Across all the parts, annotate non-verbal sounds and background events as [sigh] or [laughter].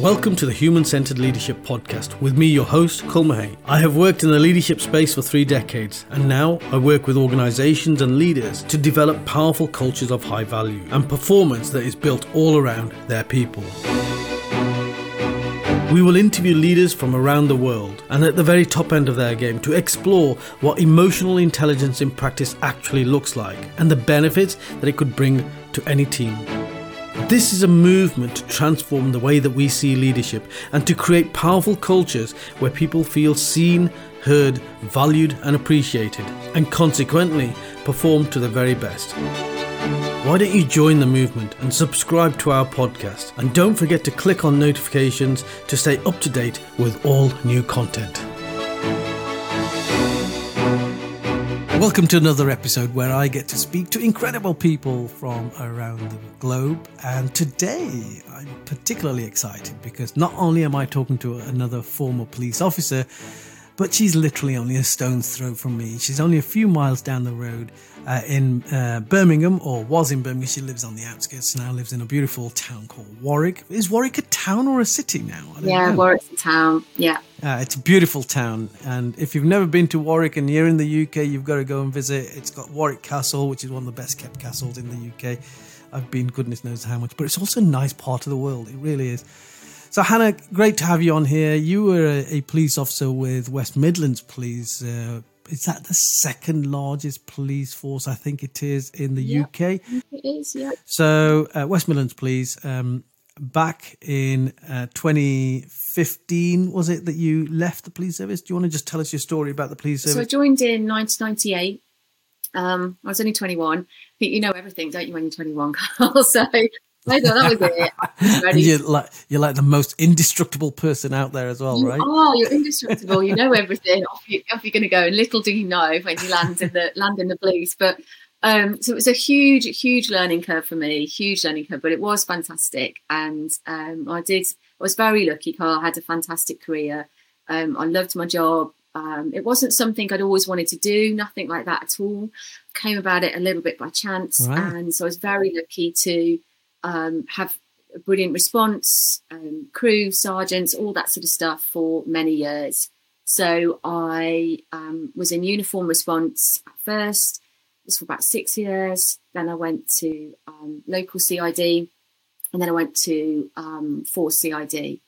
Welcome to the Human Centered Leadership Podcast with me, your host, Kul I have worked in the leadership space for three decades, and now I work with organizations and leaders to develop powerful cultures of high value and performance that is built all around their people. We will interview leaders from around the world and at the very top end of their game to explore what emotional intelligence in practice actually looks like and the benefits that it could bring to any team. This is a movement to transform the way that we see leadership and to create powerful cultures where people feel seen, heard, valued, and appreciated, and consequently perform to the very best. Why don't you join the movement and subscribe to our podcast? And don't forget to click on notifications to stay up to date with all new content. Welcome to another episode where I get to speak to incredible people from around the globe. And today I'm particularly excited because not only am I talking to another former police officer, but she's literally only a stone's throw from me. She's only a few miles down the road uh, in uh, Birmingham, or was in Birmingham. She lives on the outskirts now, lives in a beautiful town called Warwick. Is Warwick a town or a city now? Yeah, know. Warwick's a town. Yeah. Uh, it's a beautiful town. And if you've never been to Warwick and you're in the UK, you've got to go and visit. It's got Warwick Castle, which is one of the best kept castles in the UK. I've been goodness knows how much, but it's also a nice part of the world. It really is. So, Hannah, great to have you on here. You were a, a police officer with West Midlands Police. Uh, is that the second largest police force? I think it is in the UK. It is, yeah. So, uh, West Midlands Police. Um, back in uh, 2015, was it that you left the police service? Do you want to just tell us your story about the police service? So, I joined in 1998. Um, I was only 21. I think you know everything, don't you, when you're 21, [laughs] Kul? So I thought that was it. [laughs] You're like you're like the most indestructible person out there as well, you right? Oh, you're indestructible. you know everything. Off, you, off you're going to go, and little do you know when you land in the land in the police. But um, so it was a huge, huge learning curve for me. Huge learning curve, but it was fantastic, and um, I did. I was very lucky. Kul I had a fantastic career. Um, I loved my job. Um, it wasn't something I'd always wanted to do, nothing like that at all. Came about it a little bit by chance, right. and so I was very lucky to um, have a brilliant response, um, crew, sergeants, all that sort of stuff for many years. So I um, was in uniform response at first, was for about six years. Then I went to um, local CID, and then I went to um, force CID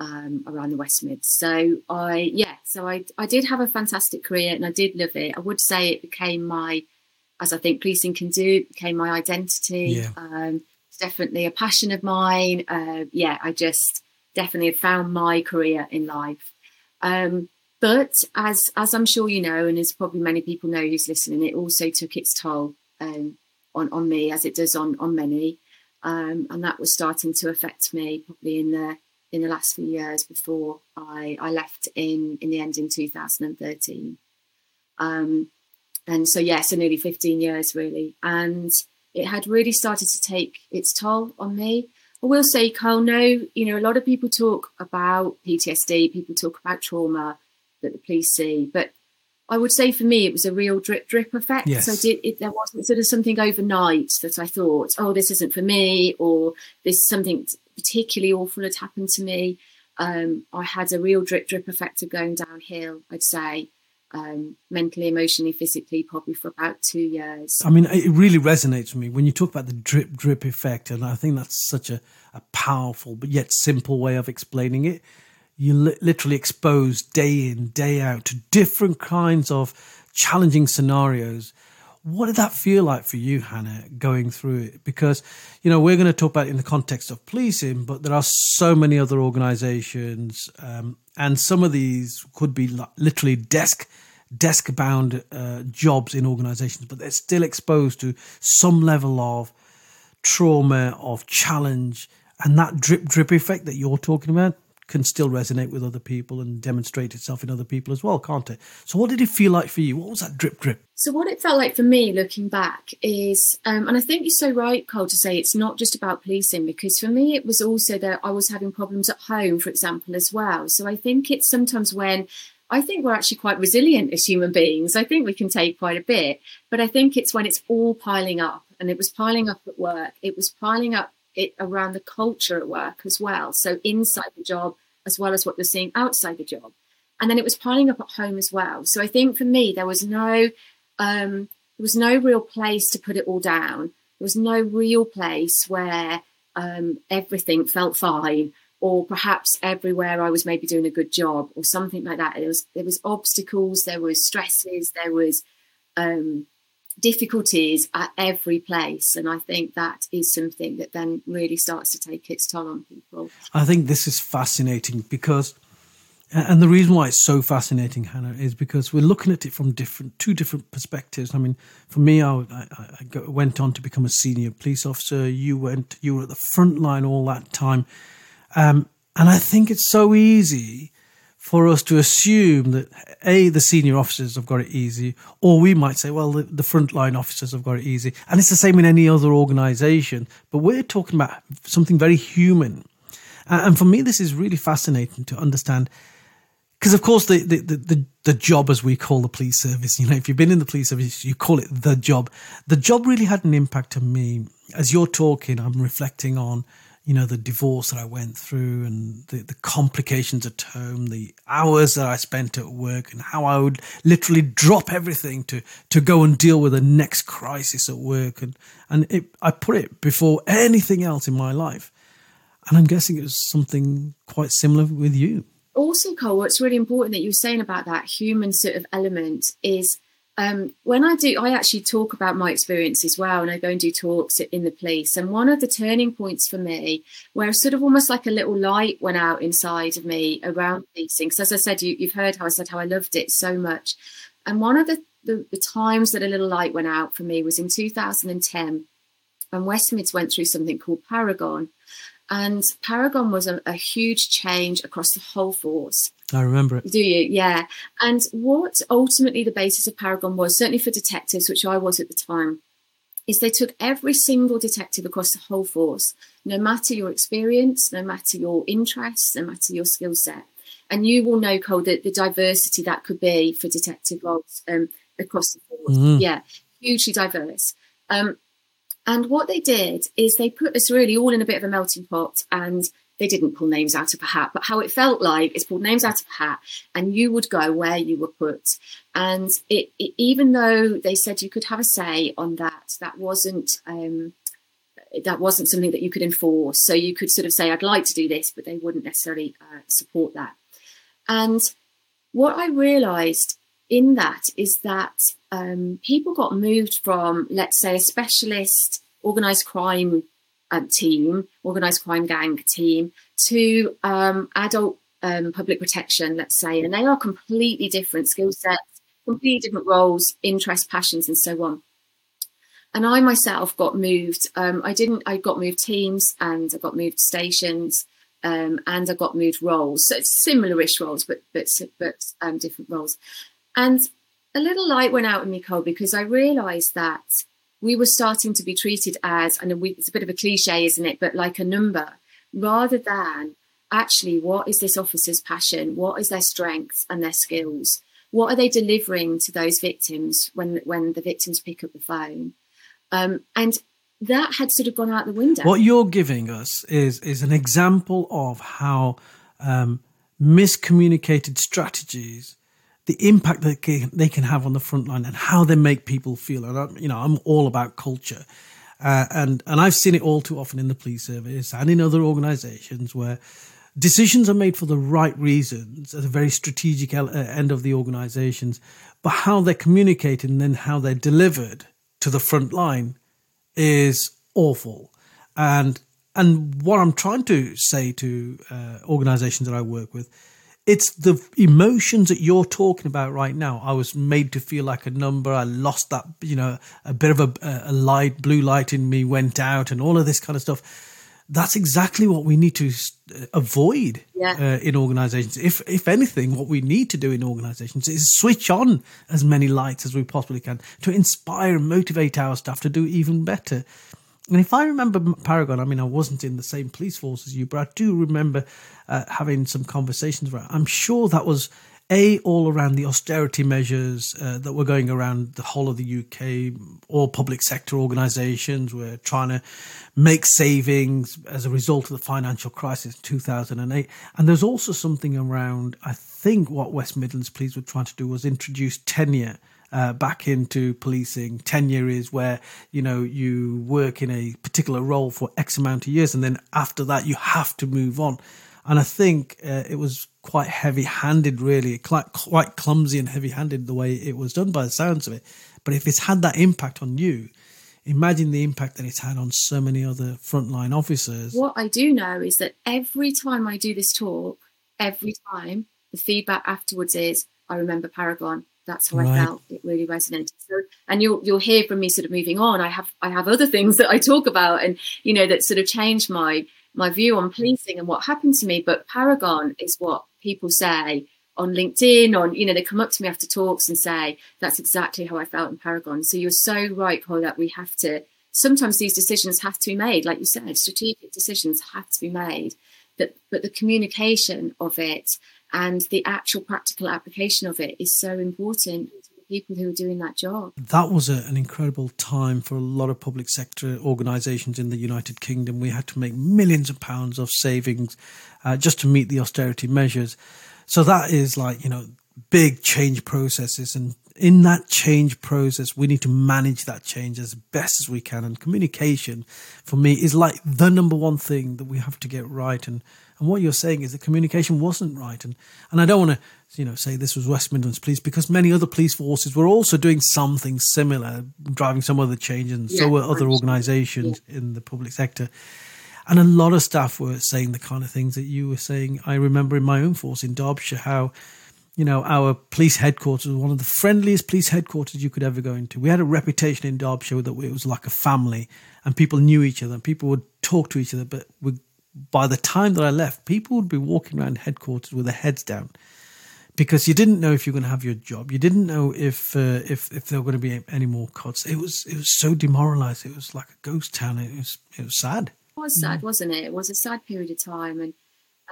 um, around the West Mids. So I, yeah, so I, I did have a fantastic career, and I did love it. I would say it became my, as I think policing can do, became my identity. Yeah. Um, definitely a passion of mine. Uh, yeah, I just definitely have found my career in life. Um, but as as I'm sure you know, and as probably many people know who's listening, it also took its toll um, on on me, as it does on on many, um, and that was starting to affect me probably in the in the last few years before I, I left in in the end in 2013. Um, and so yeah, so nearly 15 years really, and it had really started to take its toll on me. I will say, Kul, no, you know, a lot of people talk about PTSD, people talk about trauma that the police see, but I would say for me, it was a real drip drip effect. Yes. So did it, there wasn't sort of something overnight that I thought, oh, this isn't for me, or this something particularly awful had happened to me. Um, I had a real drip drip effect of going downhill, I'd say um, mentally, emotionally, physically, probably for about two years. I mean, it really resonates with me when you talk about the drip drip effect, and I think that's such a, a powerful but yet simple way of explaining it. You li- literally exposed day in, day out to different kinds of challenging scenarios. What did that feel like for you, Hannah, going through it? Because, you know, we're going to talk about it in the context of policing, but there are so many other organizations, um, and some of these could be literally desk desk bound uh, jobs in organizations, but they're still exposed to some level of trauma, of challenge, and that drip drip effect that you're talking about can still resonate with other people and demonstrate itself in other people as well, can't it? So, what did it feel like for you? What was that drip drip? So, what it felt like for me looking back is, um, and I think you're so right, Kul, to say it's not just about policing, because for me, it was also that I was having problems at home, for example, as well. So, I think it's sometimes when I think we're actually quite resilient as human beings. I think we can take quite a bit, but I think it's when it's all piling up, and it was piling up at work, it was piling up it around the culture at work as well. So inside the job as well as what you're seeing outside the job. And then it was piling up at home as well. So I think for me there was no um, there was no real place to put it all down. There was no real place where um, everything felt fine or perhaps everywhere I was maybe doing a good job or something like that. There was there was obstacles, there was stresses, there was um, difficulties at every place, and I think that is something that then really starts to take its toll on people. I think this is fascinating because. And the reason why it's so fascinating, Hannah, is because we're looking at it from different, two different perspectives. I mean, for me, I, I, I went on to become a senior police officer. You went, you were at the front line all that time, um, and I think it's so easy for us to assume that a the senior officers have got it easy, or we might say, well, the, the frontline officers have got it easy, and it's the same in any other organisation. But we're talking about something very human, and for me, this is really fascinating to understand. Because of course, the, the, the, the job, as we call the police service, [laughs] you know, if you've been in the police service, you call it the job. The job really had an impact on me. As you're talking, I'm reflecting on you know, the divorce that I went through and the, the complications at home, the hours that I spent at work, and how I would literally drop everything to, to go and deal with the next crisis at work. And, and it, I put it before anything else in my life. And I'm guessing it was something quite similar with you. Also, Kul, what's really important that you were saying about that human sort of element is um, when I do, I actually talk about my experience as well, and I go and do talks in the police. And one of the turning points for me, where sort of almost like a little light went out inside of me around policing, because as I said, you, have heard how I said how I loved it so much. And one of the, the, the times that a little light went out for me was in 2010, when West Mids went through something called Paragon. And Paragon was a, a huge change across the whole force. I remember it. Do you? Yeah. And what ultimately the basis of Paragon was, certainly for detectives, which I was at the time, is they took every single detective across the whole force, no matter your experience, no matter your interests, no matter your skill set. And you will know, Kul, that the diversity that could be for detective roles um, across the force. Mm-hmm. Yeah, hugely diverse. Um, and what they did is they put us really all in a bit of a melting pot and they didn't pull names out of a hat, but how it felt like is pulled names out of a hat and you would go where you were put. And it, it, even though they said you could have a say on that, that wasn't um, that wasn't something that you could enforce. So you could sort of say, I'd like to do this, but they wouldn't necessarily uh, support that. And what I realized in that is that um, people got moved from, let's say, a specialist organized crime uh, team, organised crime gang team, to um, adult um, public protection, let's say, and they are completely different skill sets, completely different roles, interests, passions, and so on. And I myself got moved. Um, I didn't. I got moved teams, and I got moved stations, um, and I got moved roles. So it's similar-ish roles, but but but um, different roles. And a little light went out in me, Kul, because I realised that we were starting to be treated as, and it's a bit of a cliche, isn't it? But like a number, rather than actually what is this officer's passion? What is their strengths and their skills? What are they delivering to those victims when when the victims pick up the phone? Um, and that had sort of gone out the window. What you're giving us is is an example of how um, miscommunicated strategies the impact that they can have on the front line and how they make people feel. And I'm, you know, I'm all about culture, uh, and and I've seen it all too often in the police service and in other organisations where decisions are made for the right reasons at a very strategic uh, end of the organisations, but how they're communicated and then how they're delivered to the front line is awful. And and what I'm trying to say to uh, organisations that I work with it's the emotions that you're talking about right now. I was made to feel like a number. I lost that, you know, a bit of a, a light, blue light in me went out, and all of this kind of stuff. That's exactly what we need to avoid yeah. uh, in organizations. If if anything, what we need to do in organizations is switch on as many lights as we possibly can to inspire and motivate our staff to do even better. And if I remember Paragon, I mean, I wasn't in the same police force as you, but I do remember uh, having some conversations where I'm sure that was a all around the austerity measures uh, that were going around the whole of the UK. All public sector organisations were trying to make savings as a result of the financial crisis in 2008. And there's also something around, I think, what West Midlands Police were trying to do was introduce tenure uh, back into policing. Tenure is where you know you work in a particular role for X amount of years, and then after that you have to move on. And I think uh, it was quite heavy-handed, really, quite clumsy and heavy-handed the way it was done by the sounds of it. But if it's had that impact on you, imagine the impact that it's had on so many other frontline officers. What I do know is that every time I do this talk, every time the feedback afterwards is, I remember Paragon that's how right. I felt. It really resonated. So, and you'll you'll hear from me sort of moving on. I have I have other things that I talk about, and you know that sort of changed my my view on policing and what happened to me. But Paragon is what people say on LinkedIn. On you know they come up to me after talks and say that's exactly how I felt in Paragon. So you're so right, Paul, that we have to. Sometimes these decisions have to be made, like you said, strategic decisions have to be made. But but the communication of it and the actual practical application of it is so important to people who are doing that job. That was a, an incredible time for a lot of public sector organisations in the United Kingdom. We had to make millions of pounds of savings uh, just to meet the austerity measures. So that is like, you know, big change processes and in that change process we need to manage that change as best as we can and communication for me is like the number one thing that we have to get right and and what you're saying is that communication wasn't right. And and I don't want to you know say this was West Midlands Police because many other police forces were also doing something similar, driving some other changes, and yeah, so were other organisations yeah. in the public sector. And a lot of staff were saying the kind of things that you were saying. I remember in my own force in Derbyshire how you know, our police headquarters was one of the friendliest police headquarters you could ever go into. We had a reputation in Derbyshire that it was like a family and people knew each other and people would talk to each other, but we by the time that I left, people would be walking around headquarters with their heads down because you didn't know if you're going to have your job. You didn't know if uh, if if there were going to be any more cuts. It was it was so demoralized. It was like a ghost town. It was it was sad. It was sad, wasn't it? It was a sad period of time, and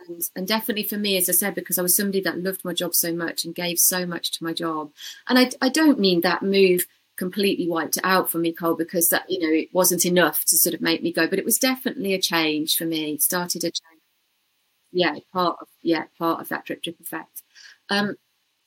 and and definitely for me, as I said, because I was somebody that loved my job so much and gave so much to my job. And I I don't mean that move completely wiped it out for me, Kul, because that you know it wasn't enough to sort of make me go. But it was definitely a change for me. It started a change. Yeah, part of yeah part of that drip drip effect. Um,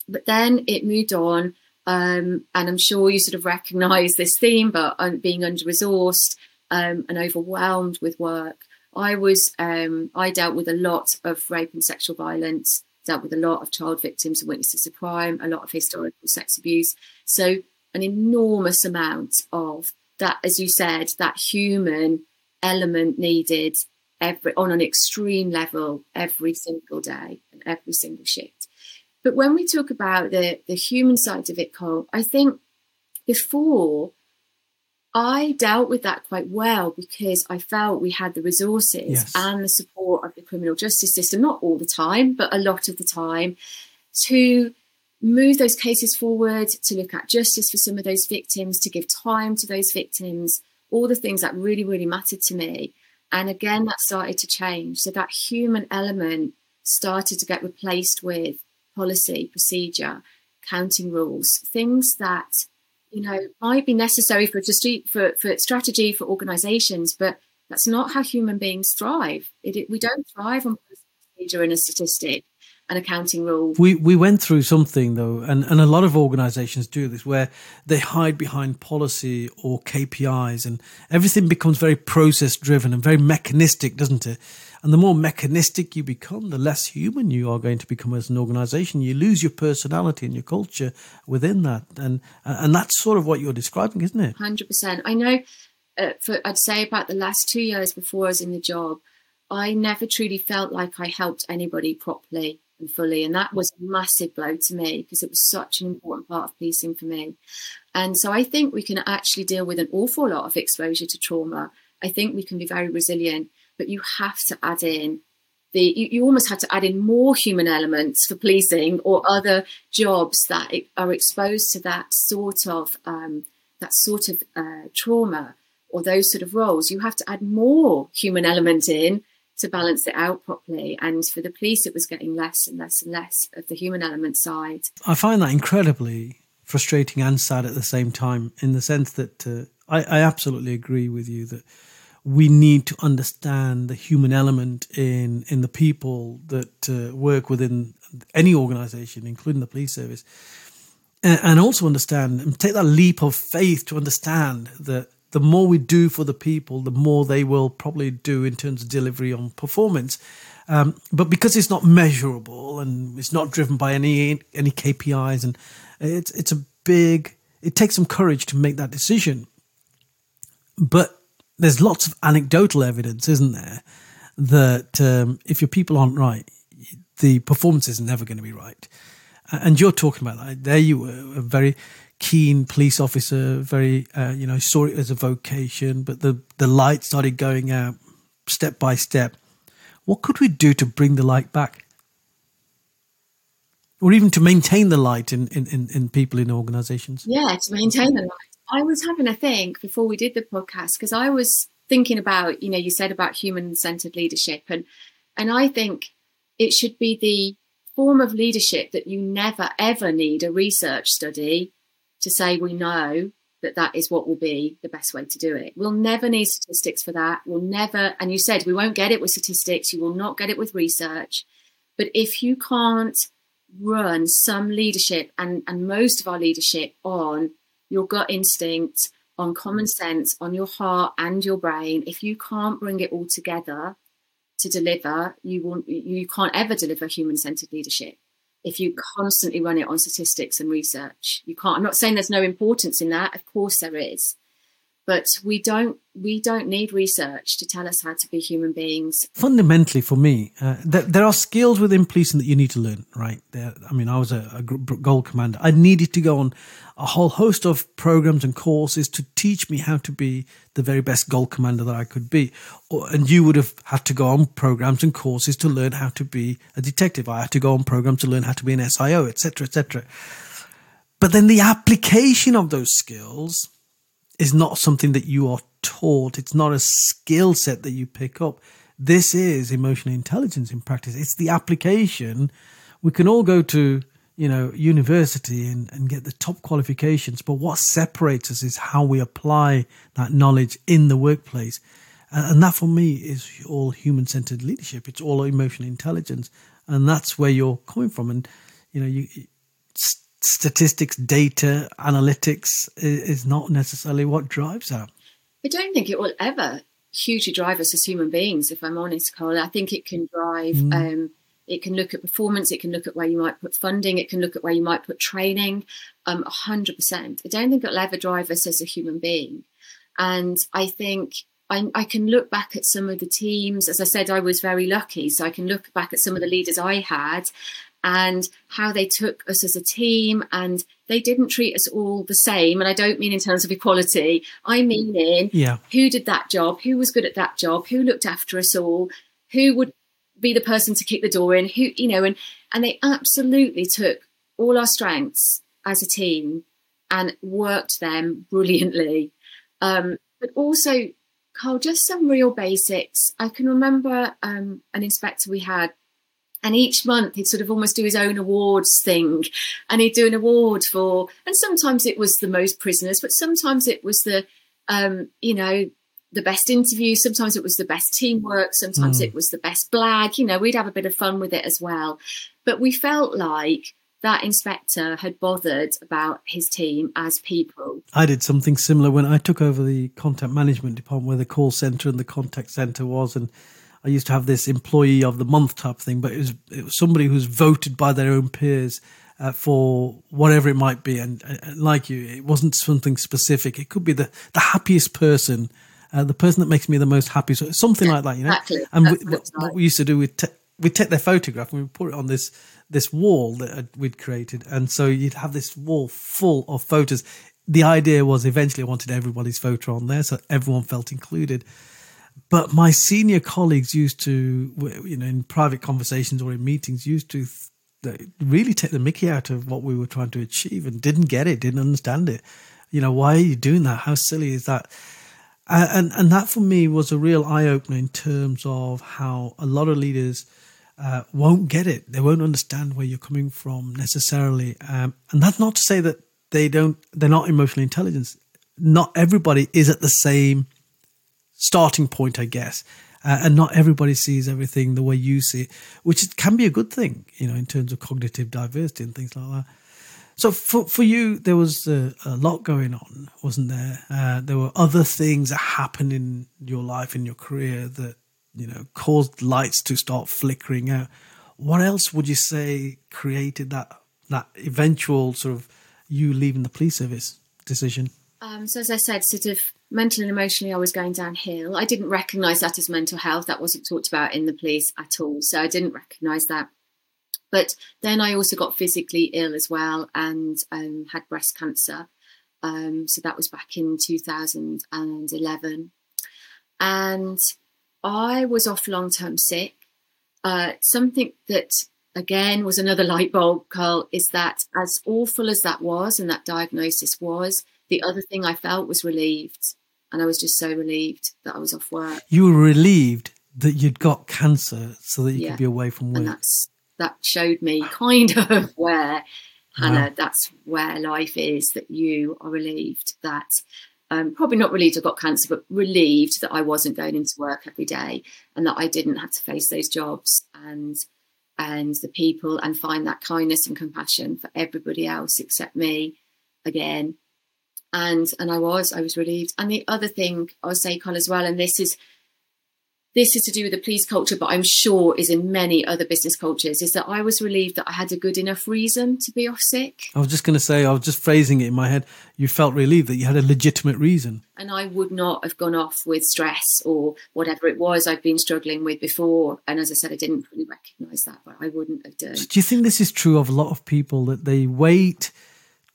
but then it moved on, um, and I'm sure you sort of recognise this theme. But um, being under resourced um, and overwhelmed with work, I was um, I dealt with a lot of rape and sexual violence. Dealt with a lot of child victims and witnesses of crime, a lot of historical sex abuse. So an enormous amount of that, as you said, that human element needed every on an extreme level every single day and every single shift. But when we talk about the the human side of it, Kul, I think before I dealt with that quite well because I felt we had the resources yes. and the support of the criminal justice system, not all the time, but a lot of the time, to move those cases forward, to look at justice for some of those victims, to give time to those victims, all the things that really, really mattered to me. And again, that started to change. So that human element started to get replaced with policy, procedure, counting rules, things that you know might be necessary for just for, for strategy for organizations, but that's not how human beings thrive. It, it, we don't thrive on procedure and a statistic an accounting rule. We we went through something though, and, and a lot of organizations do this where they hide behind policy or KPIs and everything becomes very process driven and very mechanistic, doesn't it? And the more mechanistic you become, the less human you are going to become as an organization. You lose your personality and your culture within that. And and that's sort of what you're describing, isn't it? 100%. I know uh, for I'd say about the last 2 years before I was in the job, I never truly felt like I helped anybody properly fully. And that was a massive blow to me because it was such an important part of policing for me. And so I think we can actually deal with an awful lot of exposure to trauma. I think we can be very resilient, but you have to add in the you, you almost have to add in more human elements for policing or other jobs that are exposed to that sort of um, that sort of uh, trauma or those sort of roles. You have to add more human element in to balance it out properly. And for the police, it was getting less and less and less of the human element side. I find that incredibly frustrating and sad at the same time, in the sense that uh, I, I absolutely agree with you that we need to understand the human element in in the people that uh, work within any organization, including the police service, and, and, also understand and take that leap of faith to understand that the more we do for the people, the more they will probably do in terms of delivery on performance. Um, but because it's not measurable and it's not driven by any any KPIs, and it's it's a big. It takes some courage to make that decision. But there's lots of anecdotal evidence, isn't there, that um, if your people aren't right, the performance is never going to be right. And you're talking about that. There you were, a very keen police officer, very, uh, you know, saw it as a vocation, but the, the light started going out step by step. What could we do to bring the light back? Or even to maintain the light in, in, in, in people in organizations? Yeah, to maintain the light. I was having a think before we did the podcast because I was thinking about, you know, you said about human centered leadership, and and I think it should be the form of leadership that you never ever need a research study to say we know that that is what will be the best way to do it. We'll never need statistics for that. We'll never, and you said we won't get it with statistics, you will not get it with research. But if you can't run some leadership and, and most of our leadership on your gut instinct, on common sense, on your heart and your brain, if you can't bring it all together to deliver, you will you can't ever deliver human centered leadership. If you constantly run it on statistics and research, you can't. I'm not saying there's no importance in that. Of course there is, but we don't we don't need research to tell us how to be human beings. Fundamentally for me uh, there, there, are skills within policing that you need to learn right? There i mean i was a, a gold commander. I needed to go on a whole host of programs and courses to teach me how to be the very best gold commander that i could be. And you would have had to go on programs and courses to learn how to be a detective. I had to go on programs to learn how to be an sio etc etc but then the application of those skills is not something that you are taught. It's not a skill set that you pick up. This is emotional intelligence in practice. It's the application. We can all go to, you know, university and, and get the top qualifications, but what separates us is how we apply that knowledge in the workplace. And that for me is all human centered leadership. It's all emotional intelligence. And that's where you're coming from. And, you know, you, statistics, data, analytics is not necessarily what drives that. I don't think it will ever hugely drive us as human beings, if I'm honest, Kul. I think it can drive, mm. um, it can look at performance, it can look at where you might put funding, it can look at where you might put training, um, 100%. I don't think it'll ever drive us as a human being. And I think I, I, can look back at some of the teams. As I said, I was very lucky. So I can look back at some of the leaders I had and how they took us as a team and they didn't treat us all the same and i don't mean in terms of equality. I mean in yeah. who did that job who was good at that job who looked after us all who would be the person to kick the door in who you know and and they absolutely took all our strengths as a team and worked them brilliantly. Um, but also kul just some real basics. I can remember um, an inspector we had and each month he'd sort of almost do his own awards thing. And he'd do an award for and sometimes it was the most prisoners but sometimes it was the um, you know the best interview sometimes it was the best teamwork. Sometimes mm. it was the best blag. You know we'd have a bit of fun with it as well. But we felt like that inspector had bothered about his team as people. I did something similar when I took over the contact management department where the call center and the contact center was and I used to have this employee of the month type thing, but it was, it was somebody who's voted by their own peers uh, for whatever it might be. And, and, like you, it wasn't something specific. It could be the, the happiest person, uh, the person that makes me the most happy. So something like that, you know. Exactly. And we, what, what, we used to do, we'd, t- we'd take their photograph and we put it on this this wall that we'd created, and so you'd have this wall full of photos. The idea was eventually I wanted everybody's photo on there, so everyone felt included. But my senior colleagues used to, you know, in private conversations or in meetings, used to really take the mickey out of what we were trying to achieve and didn't get it, didn't understand it. You know, why are you doing that? How silly is that? And and that for me was a real eye opener in terms of how a lot of leaders uh, won't get it. They won't understand where you're coming from necessarily. Um, and that's not to say that they don't. They're not emotionally intelligent. Not everybody is at the same starting point, I guess. Uh, and not everybody sees everything the way you see it, which can be a good thing, you know, in terms of cognitive diversity and things like that. So for for you, there was a, a lot going on, wasn't there? Uh, there were other things that happened in your life in your career that you know caused lights to start flickering out. What else would you say created that that eventual sort of you leaving the police service decision? Um, so as I said, sort of mentally and emotionally, I was going downhill. I didn't recognise that as mental health. That wasn't talked about in the police at all. So I didn't recognise that. But then I also got physically ill as well and um, had breast cancer. Um, so that was back in 2011. And I was off long term sick. Uh, something that, again, was another light bulb, Kul, is that as awful as that was and that diagnosis was, the other thing I felt was relieved. And I was just so relieved that I was off work. You were relieved that you'd got cancer so that you yeah. could be away from work. And that's that showed me [laughs] kind of where Hannah, that's where life is. That you are relieved that um, probably not relieved I got cancer, but relieved that I wasn't going into work every day and that I didn't have to face those jobs and and the people and find that kindness and compassion for everybody else except me again. And and I was I was relieved. And the other thing I'll say, Kul, as well, and this is this is to do with the police culture, but I'm sure is in many other business cultures, is that I was relieved that I had a good enough reason to be off sick. I was just going to say, I was just phrasing it in my head. You felt relieved that you had a legitimate reason. And I would not have gone off with stress or whatever it was I'd been struggling with before. And as I said, I didn't really recognise that, but I wouldn't have done. So do you think this is true of a lot of people that they wait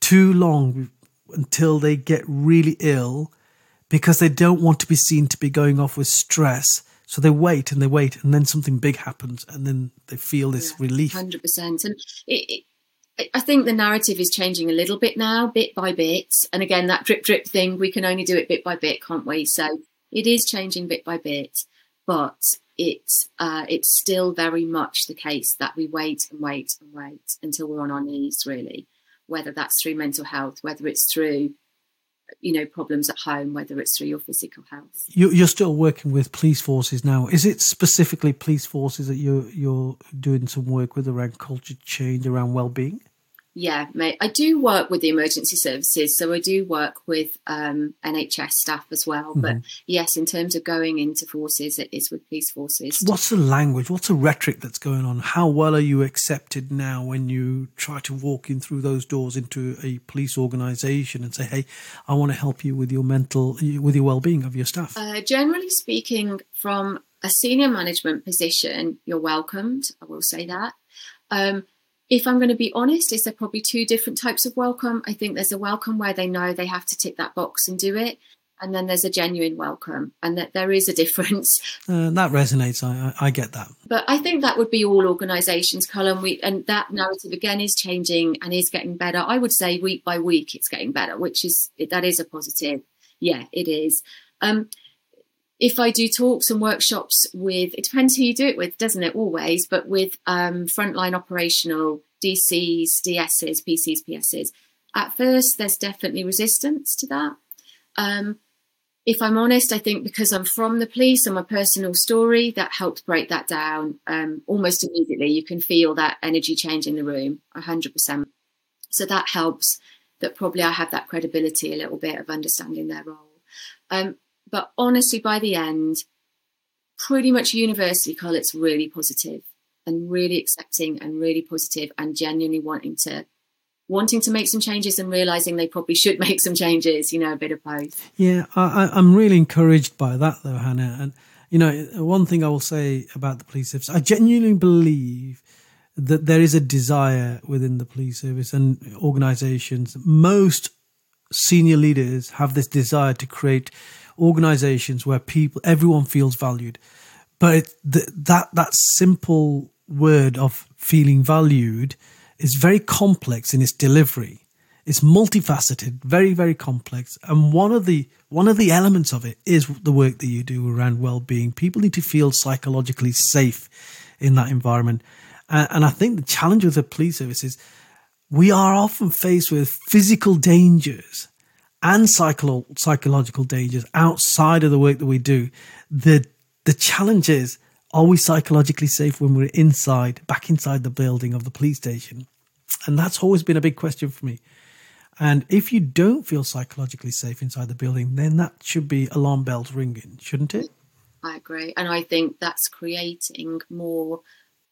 too long until they get really ill because they don't want to be seen to be going off with stress? So they wait and they wait, and then something big happens, and then they feel this yeah, relief. Hundred percent, and it, it, I think the narrative is changing a little bit now, bit by bit. And again, that drip drip thing, we can only do it bit by bit, can't we? So it is changing bit by bit, but it's uh, it's still very much the case that we wait and wait and wait until we're on our knees, really. Whether that's through mental health, whether it's through you know problems at home whether it's through your physical health. You're still working with police forces now. Is it specifically police forces that you're you're doing some work with around culture change around well-being yeah, mate. I do work with the emergency services, so I do work with um, NHS staff as well. Mm-hmm. But yes, in terms of going into forces, it is with police forces. What's the language? What's the rhetoric that's going on? How well are you accepted now when you try to walk in through those doors into a police organisation and say, "Hey, I want to help you with your mental, with your well-being of your staff"? Uh, generally speaking, from a senior management position, you're welcomed. I will say that. Um, if I'm going to be honest, is there probably two different types of welcome? I think there's a welcome where they know they have to tick that box and do it. And then there's a genuine welcome, and that there is a difference. [laughs] Uh, that resonates. I, I, get that. But I think that would be all organisations, Colin. We and that narrative again is changing and is getting better. I would say week by week it's getting better, which is that is a positive. Yeah, it is. Um, if I do talks and workshops with, it depends who you do it with, doesn't it? Always, but with um, frontline operational DCs, DSs, PCs, PSs. At first, there's definitely resistance to that. Um, if I'm honest, I think because I'm from the police and my personal story, that helped break that down um, almost immediately. You can feel that energy change in the room, 100%. So that helps that probably I have that credibility a little bit of understanding their role. Um, but honestly, by the end, pretty much universally, Kul, really positive and really accepting and really positive and genuinely wanting to wanting to make some changes and realizing they probably should [laughs] make some changes. You know, a bit of both. Yeah, I, I'm really encouraged by that, though, Hannah. And you know, one thing I will say about the police service, I genuinely believe that there is a desire within the police service and organizations. Most senior leaders have this desire to create organizations where people, everyone feels valued. But the, that, that simple word of feeling valued is very complex in its delivery. it's multifaceted, very, very complex. And one of the one of the elements of it is the work that you do around well-being. People need to feel psychologically safe in that environment. And, and I think the challenge with the police service is we are often faced with physical dangers and psycho- psychological dangers outside of the work that we do. The the challenge is are we psychologically safe when we're inside, back inside the building of the police station? And that's always been a big question for me. And if you don't feel psychologically safe inside the building, then that should be alarm bells ringing, shouldn't it? I agree. And I think that's creating more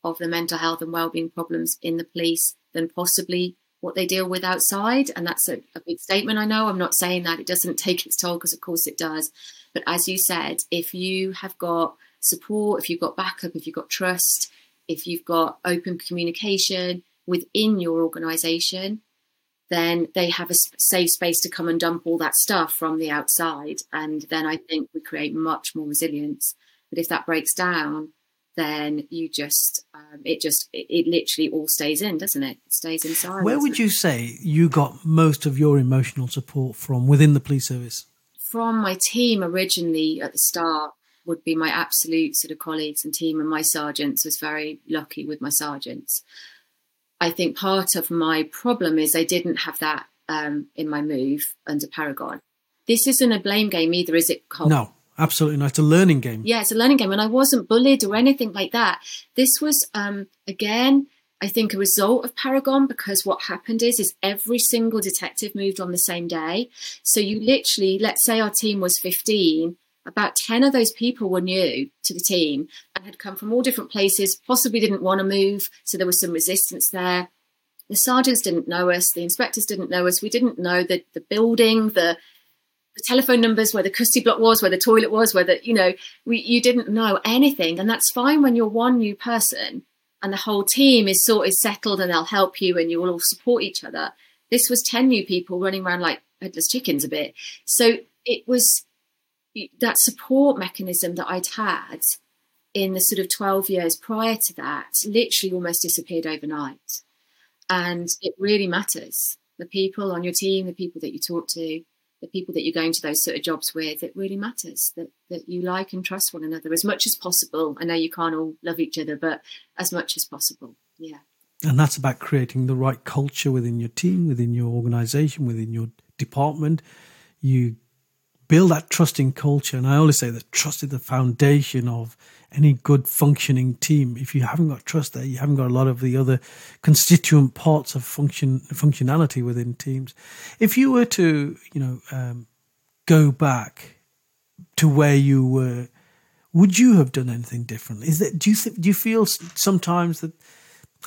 of the mental health and well-being problems in the police than possibly what they deal with outside. And that's a, a big statement. I know I'm not saying that it doesn't take its toll because of course it does. But as you said, if you have got support, if you've got backup, if you've got trust, if you've got open communication within your organization, then they have a safe space to come and dump all that stuff from the outside. And then I think we create much more resilience. But if that breaks down, then you just um, it just it, it, literally all stays in doesn't it? It stays inside where would you say you got most of your emotional support from within the police service? From my team originally at the start would be my absolute sort of colleagues and team and my sergeants was very lucky with my sergeants. I think part of my problem is i didn't have that um, in my move under paragon. This isn't a blame game either is it Kul? no Absolutely not. It's a learning game. Yeah, it's a learning game. And I wasn't bullied or anything like that. This was, um, again, I think a result of Paragon because what happened is, is every single detective moved on the same day. So you literally, let's say our team was 15, about 10 of those people were new to the team and had come from all different places, possibly didn't want to move. So there was some resistance there. The sergeants didn't know us, the inspectors didn't know us, we didn't know the, the building, the the telephone numbers, where the custody block was, where the toilet was, whether you know we, you didn't know anything, and that's fine when you're one new person and the whole team is sort of settled and they'll help you and you will all support each other. This was ten new people running around like headless chickens a bit, so it was that support mechanism that I'd had in the sort of 12 years prior to that literally almost disappeared overnight. And it really matters. The people on your team, the people that you talk to, the people that you're going to those sort of jobs with, it really matters that, that you like and trust one another as much as possible. I know you can't all love each other, but as much as possible. Yeah. And that's about creating the right culture within your team, within your organization, within your department. You build that trusting culture. And I always say that trust is the foundation of any good functioning team. If you haven't got trust there, you haven't got a lot of the other constituent parts of function functionality within teams. If you were to, you know, um, go back to where you were, would you have done anything differently? Is that do you th- do you feel sometimes that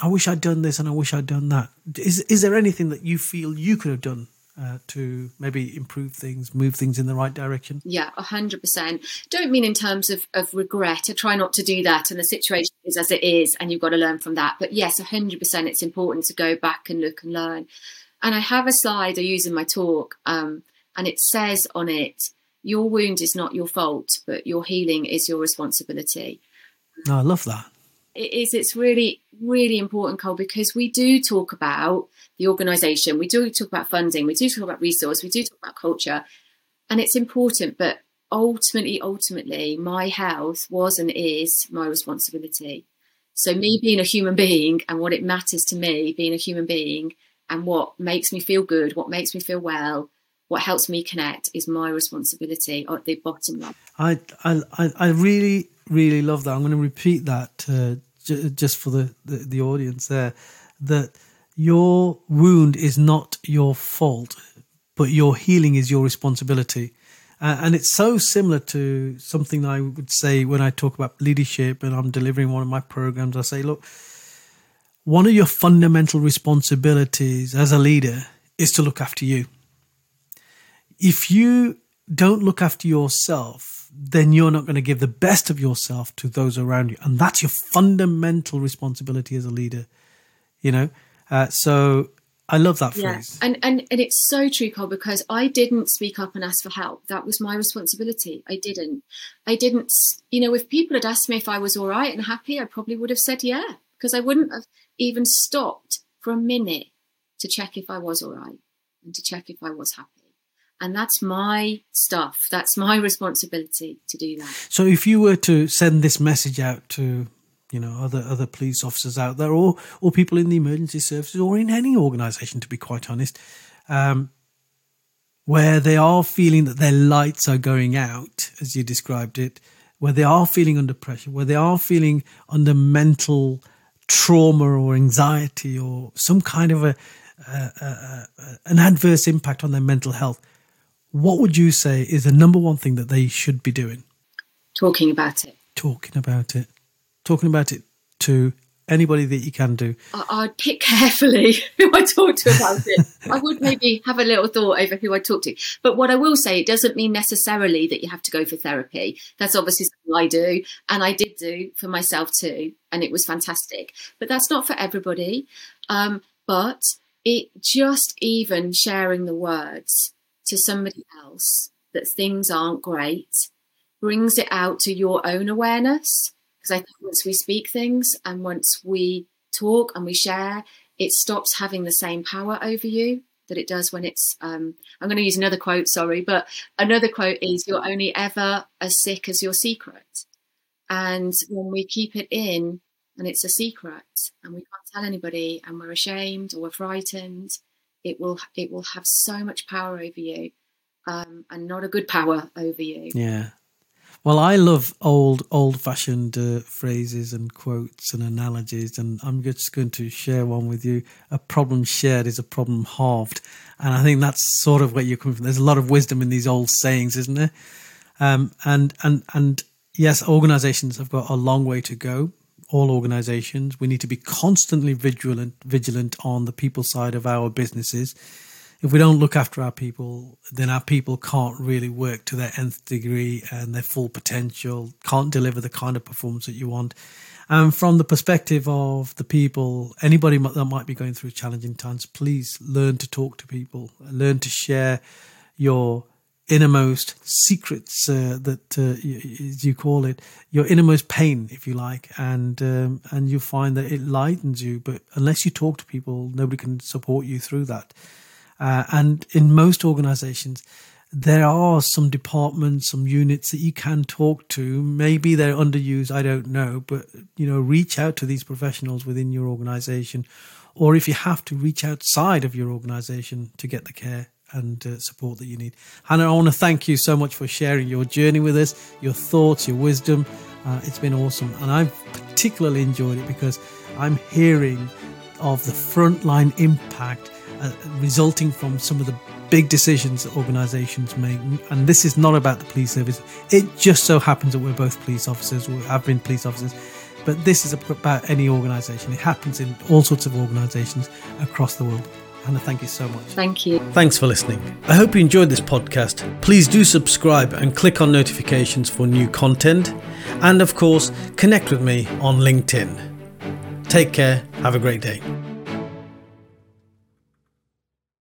I wish I'd done this and I wish I'd done that? Is is there anything that you feel you could have done uh, to maybe improve things, move things in the right direction? Yeah, 100%. Don't mean in terms of, of regret. I try not to do that. And the situation is as it is, and you've got to learn from that. But yes, 100%, it's important to go back and look and learn. And I have a slide I use in my talk, um, and it says on it, your wound is not your fault, but your healing is your responsibility. I love that it is it's really really important kul because we do talk about the organization. We do talk about funding we do talk about resource we do talk about culture and it's important but ultimately ultimately my health was and is my responsibility. So me being a human being and what it matters to me being a human being and what makes me feel good what makes me feel well what helps me connect is my responsibility at the bottom line. I i i really really love that. I'm going to repeat that uh, just for the, the, the audience there, that your wound is not your fault, but your healing is your responsibility. Uh, and it's so similar to something I would say when I talk about leadership and I'm delivering one of my programs. I say, look, one of your fundamental responsibilities as a leader is to look after you. If you don't look after yourself, then you're not going to give the best of yourself to those around you. And that's your fundamental responsibility as a leader, you know? Uh, so I love that yeah. phrase. And, and, and it's so true, Kul, because I didn't speak up and ask for help. That was my responsibility. I didn't. I didn't, you know, if people had asked me if I was all right and happy, I probably would have said yeah, because I wouldn't have even stopped for a minute to check if I was all right. and to check if I was happy. And that's my stuff. That's my [laughs] responsibility to do that. So if you were to send this message out to you know other other police officers out there or or people in the emergency services or in any organization to be quite honest um, where they are feeling that their lights are going out as you described it where they are feeling under pressure where they are feeling under mental trauma or anxiety or some kind of a, a, a, a an adverse impact on their mental health what would you say is the number one thing that they should be doing? Talking about it. Talking about it talking about it to anybody that you can do? I'd pick carefully [laughs] who I talk to about it. I would [laughs] maybe have a little thought over who I talk to. But what I will say, it doesn't mean necessarily that you have to go for therapy. That's obviously something I do, and I did do for myself too, and it was fantastic. But that's not for everybody. Um, but it just even sharing the words to somebody else that things aren't great brings it out to your own awareness because I think once we speak things and once we talk and we share, it stops having the same power over you that it does when it's. Um, I'm going to use another quote, sorry, but another quote is You're only ever as sick as your secret. And when we keep it in and it's a secret and we can't tell anybody and we're ashamed or we're frightened, it will it will have so much power over you um, and not a good power over you. Yeah. Well, I love old, old-fashioned uh, phrases and quotes and analogies, and I'm just going to share one with you. A problem shared is a problem halved, and I think that's sort of where you're coming from. There's a lot of wisdom in these old sayings, isn't there? Um, and and and yes, organisations have got a long way to go. All organisations, we need to be constantly vigilant, vigilant on the people side of our businesses if we don't look after our people, then our people can't really work to their nth degree and their full potential, can't deliver the kind of performance that you want. And from the perspective of the people, anybody that might be going through challenging times, please learn to talk to people, learn to share your innermost secrets uh, that uh, as you call it your innermost pain if you like and um, and you find that it lightens you. But unless you talk to people nobody can support you through that uh, and in most organizations, there are some departments, some units that you can talk to. Maybe they're underused, I don't know, but you know, reach out to these professionals within your organization, or if you have to, reach outside of your organization to get the care and uh, support that you need. Hannah, I want to thank you so much for sharing your journey with us, your thoughts, your wisdom. Uh, it's been awesome, and I've particularly enjoyed it because I'm hearing of the frontline impact uh, resulting from some of the big decisions that organisations make. And this is not about the police service. It just so happens that we're both police officers, we have been police officers. But this is about any organisation. It happens in all sorts of organisations across the world. Hannah, thank you so much. Thank you. Thanks for listening. I hope you enjoyed this podcast. Please do subscribe and click on notifications for new content. And of course, connect with me on LinkedIn. Take care. Have a great day.